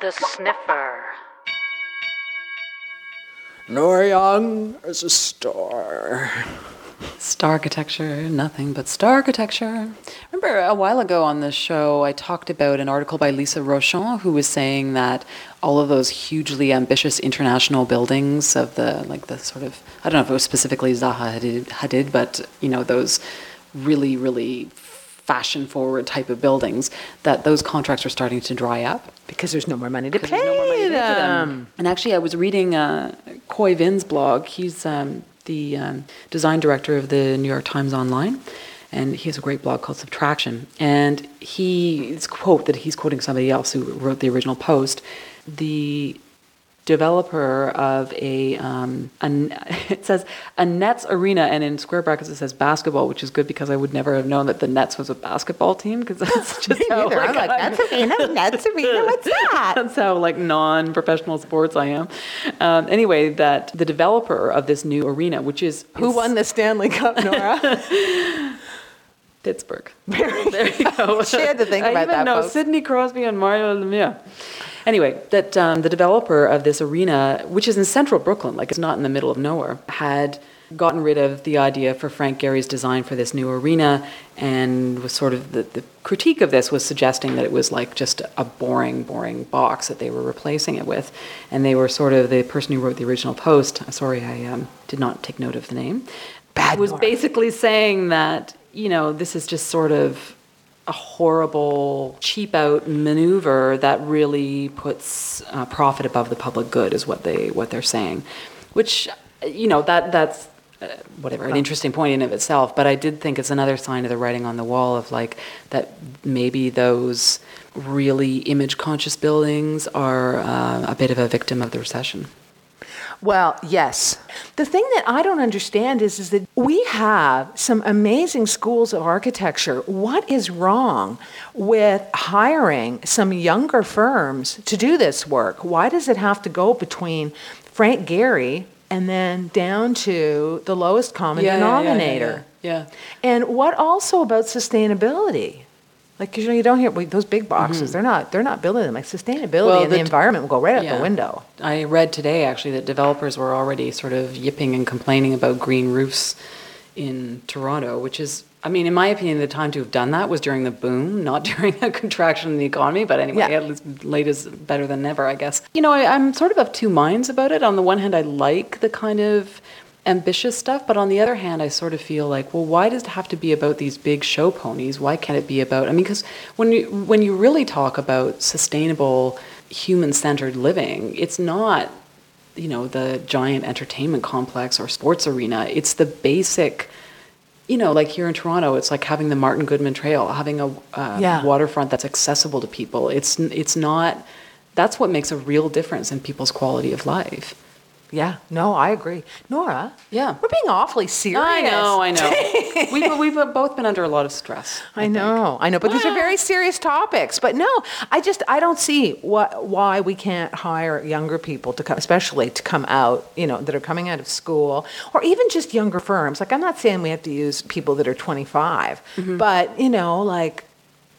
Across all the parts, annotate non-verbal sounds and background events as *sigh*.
The Sniffer. Nora Young is a star. Star architecture, nothing but star architecture. Remember a while ago on this show, I talked about an article by Lisa Rochon who was saying that all of those hugely ambitious international buildings of the, like the sort of, I don't know if it was specifically Zaha Hadid, Hadid but, you know, those really, really fashion forward type of buildings, that those contracts are starting to dry up. Because there's no more money to pay no more money to pay for them. them. And actually, I was reading uh, Khoi Vinh's blog. He's um, the um, design director of the New York Times Online, and he has a great blog called Subtraction. And he, quote that he's quoting somebody else who wrote the original post, the developer of a, um, an, *laughs* it says a Nets arena, and in square brackets it says basketball, which is good because I would never have known that the Nets was a basketball team because that's *laughs* just how Neither. I'm like, that's arena, that's arena, what's *laughs* that? that's how like non-professional sports I am. Um, anyway, that the developer of this new arena, which is Who won the Stanley Cup, Nora? Pittsburgh. there you go. She had to think about I even that, know folks. Sidney Crosby and Mario Lemieux. Anyway, that um, the developer of this arena, which is in central Brooklyn, like it's not in the middle of nowhere, had gotten rid of the idea for Frank Gehry's design for this new arena, and was sort of the, the critique of this was suggesting that it was like just a boring, boring box that they were replacing it with, and they were sort of the person who wrote the original post. Sorry, I um, did not take note of the name. Bad was Nora. basically saying that you know this is just sort of a horrible cheap out maneuver that really puts uh, profit above the public good is what they what they're saying which you know that that's uh, whatever an interesting point in of itself but i did think it's another sign of the writing on the wall of like that maybe those really image conscious buildings are uh, a bit of a victim of the recession Well, yes. The thing that I don't understand is, is that we have some amazing schools of architecture. What is wrong with hiring some younger firms to do this work? Why does it have to go between Frank Gehry and then down to the lowest common denominator? yeah, And what also about sustainability? Like you know, you don't hear we- those big boxes. Mm-hmm. They're not. They're not building them. Like sustainability Well, and the, the- environment will go right out the window. I read today actually that developers were already sort of yipping and complaining about green roofs in Toronto, which is, I mean, in my opinion, the time to have done that was during the boom, not *laughs* during a contraction in the economy. But anyway, Yeah. at least late is better than never, I guess. You know, I, I'm sort of of two minds about it. On the one hand, I like the kind of ambitious stuff, but on the other hand, I sort of feel like, well, why does it have to be about these big show ponies? Why can't it be about? I mean, because when you when you really talk about sustainable, human-centered living, it's not you know the giant entertainment complex or sports arena. It's the basic. You know, like here in Toronto, it's like having the Martin Goodman Trail, having a uh, Yeah. waterfront that's accessible to people. It's it's not. That's what makes a real difference in people's quality of life. Yeah, no, I agree. Nora, Yeah. we're being awfully serious. I know, I know. *laughs* we've, we've both been under a lot of stress. I know, I know, but these are very serious topics. But no, I just I don't see what why we can't hire younger people to come, especially to come out, you know, that are coming out of school, or even just younger firms. Like I'm not saying we have to use people that are 25, Mm-hmm. but you know, like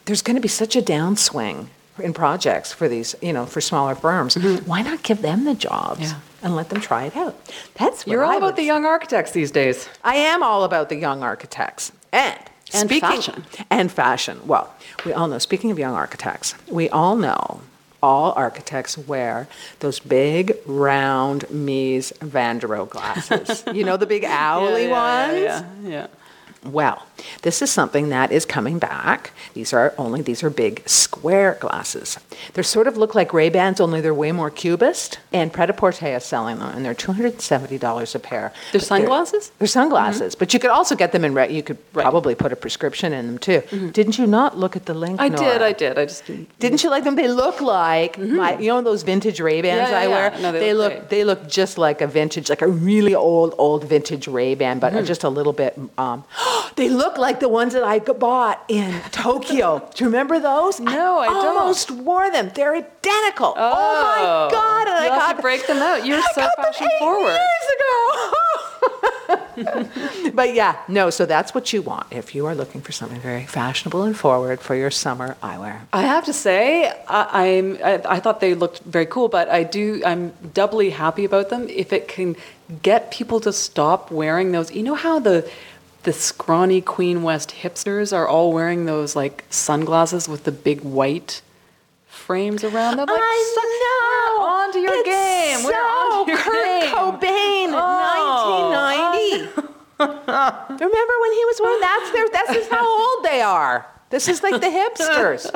there's going to be such a downswing in projects for these, you know, for smaller firms. Why not give them the jobs Mm-hmm. Yeah. And let them try it out? That's what You're all I about the young architects these days. I am all about the young architects. And, And speaking, fashion. And fashion. Well, we all know, speaking of young architects, we all know all architects wear those big, round Mies van der Rohe glasses. *laughs* you know, the big owly ones? Yeah, yeah. Well, this is something that is coming back. These are only these are big square glasses. They sort of look like Ray Bans, only they're way more cubist. And Pret-a-Porter is selling them, and they're two hundred and seventy dollars a pair. They're But sunglasses? They're, sunglasses, but you could also get them in. Re- you could Right. probably put a prescription in them too. Didn't you not look at the link? I did, I did. I just didn't. Didn't you like them? They look like my, you know, those vintage Ray Bans Yeah, yeah, I wear. yeah. No, they they look look, they look just like a vintage, like a really old, old vintage Ray Ban, but Mm-hmm. just a little bit. Um, *gasps* they look like the ones that I bought in Tokyo. *laughs* Do you remember those? No, I don't. almost wore them. They're identical. Oh, Oh. my god! And You'll I have got to break them out. You're I so fashion forward. Years ago. *laughs* but yeah, no, so that's what you want if you are looking for something very fashionable and forward for your summer eyewear. I have to say, I, I'm. I, I thought they looked very cool, but I do. I'm doubly happy about them if it can get people to stop wearing those. You know how the the scrawny Queen West hipsters are all wearing those like sunglasses with the big white frames around them. Like, I know. We're on to your It's game. We're on to your so Kurt game. Cobain, Oh, 1990. *laughs* Remember when he was wearing that's their this is how old they are. This is like the hipsters.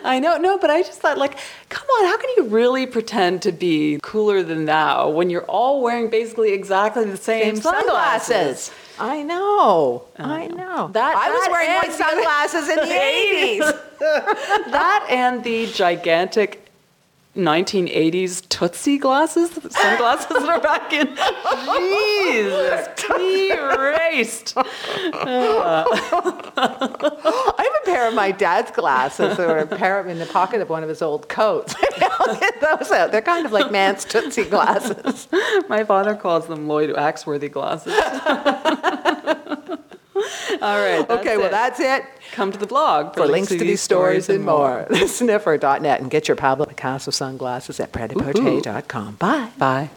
*laughs* I know, no, but I just thought, like, come on, how can you really pretend to be cooler than thou when you're all wearing basically exactly the same, Same sunglasses. I know. I know. That- I was wearing white sunglasses in the *laughs* 80s. *laughs* That and the gigantic 1980s Tootsie glasses, sunglasses that are back in. Jesus, erased. I have a pair of my dad's glasses that were a pair in the pocket of one of his old coats. *laughs* I'll get those out. They're kind of like man's Tootsie glasses. *laughs* My father calls them Lloyd Axworthy glasses. *laughs* All right. Okay, well, that's it. Come to the blog For links to these stories and more, sniffer.net and get your Pablo Picasso sunglasses at pretipote.com. Bye. Bye.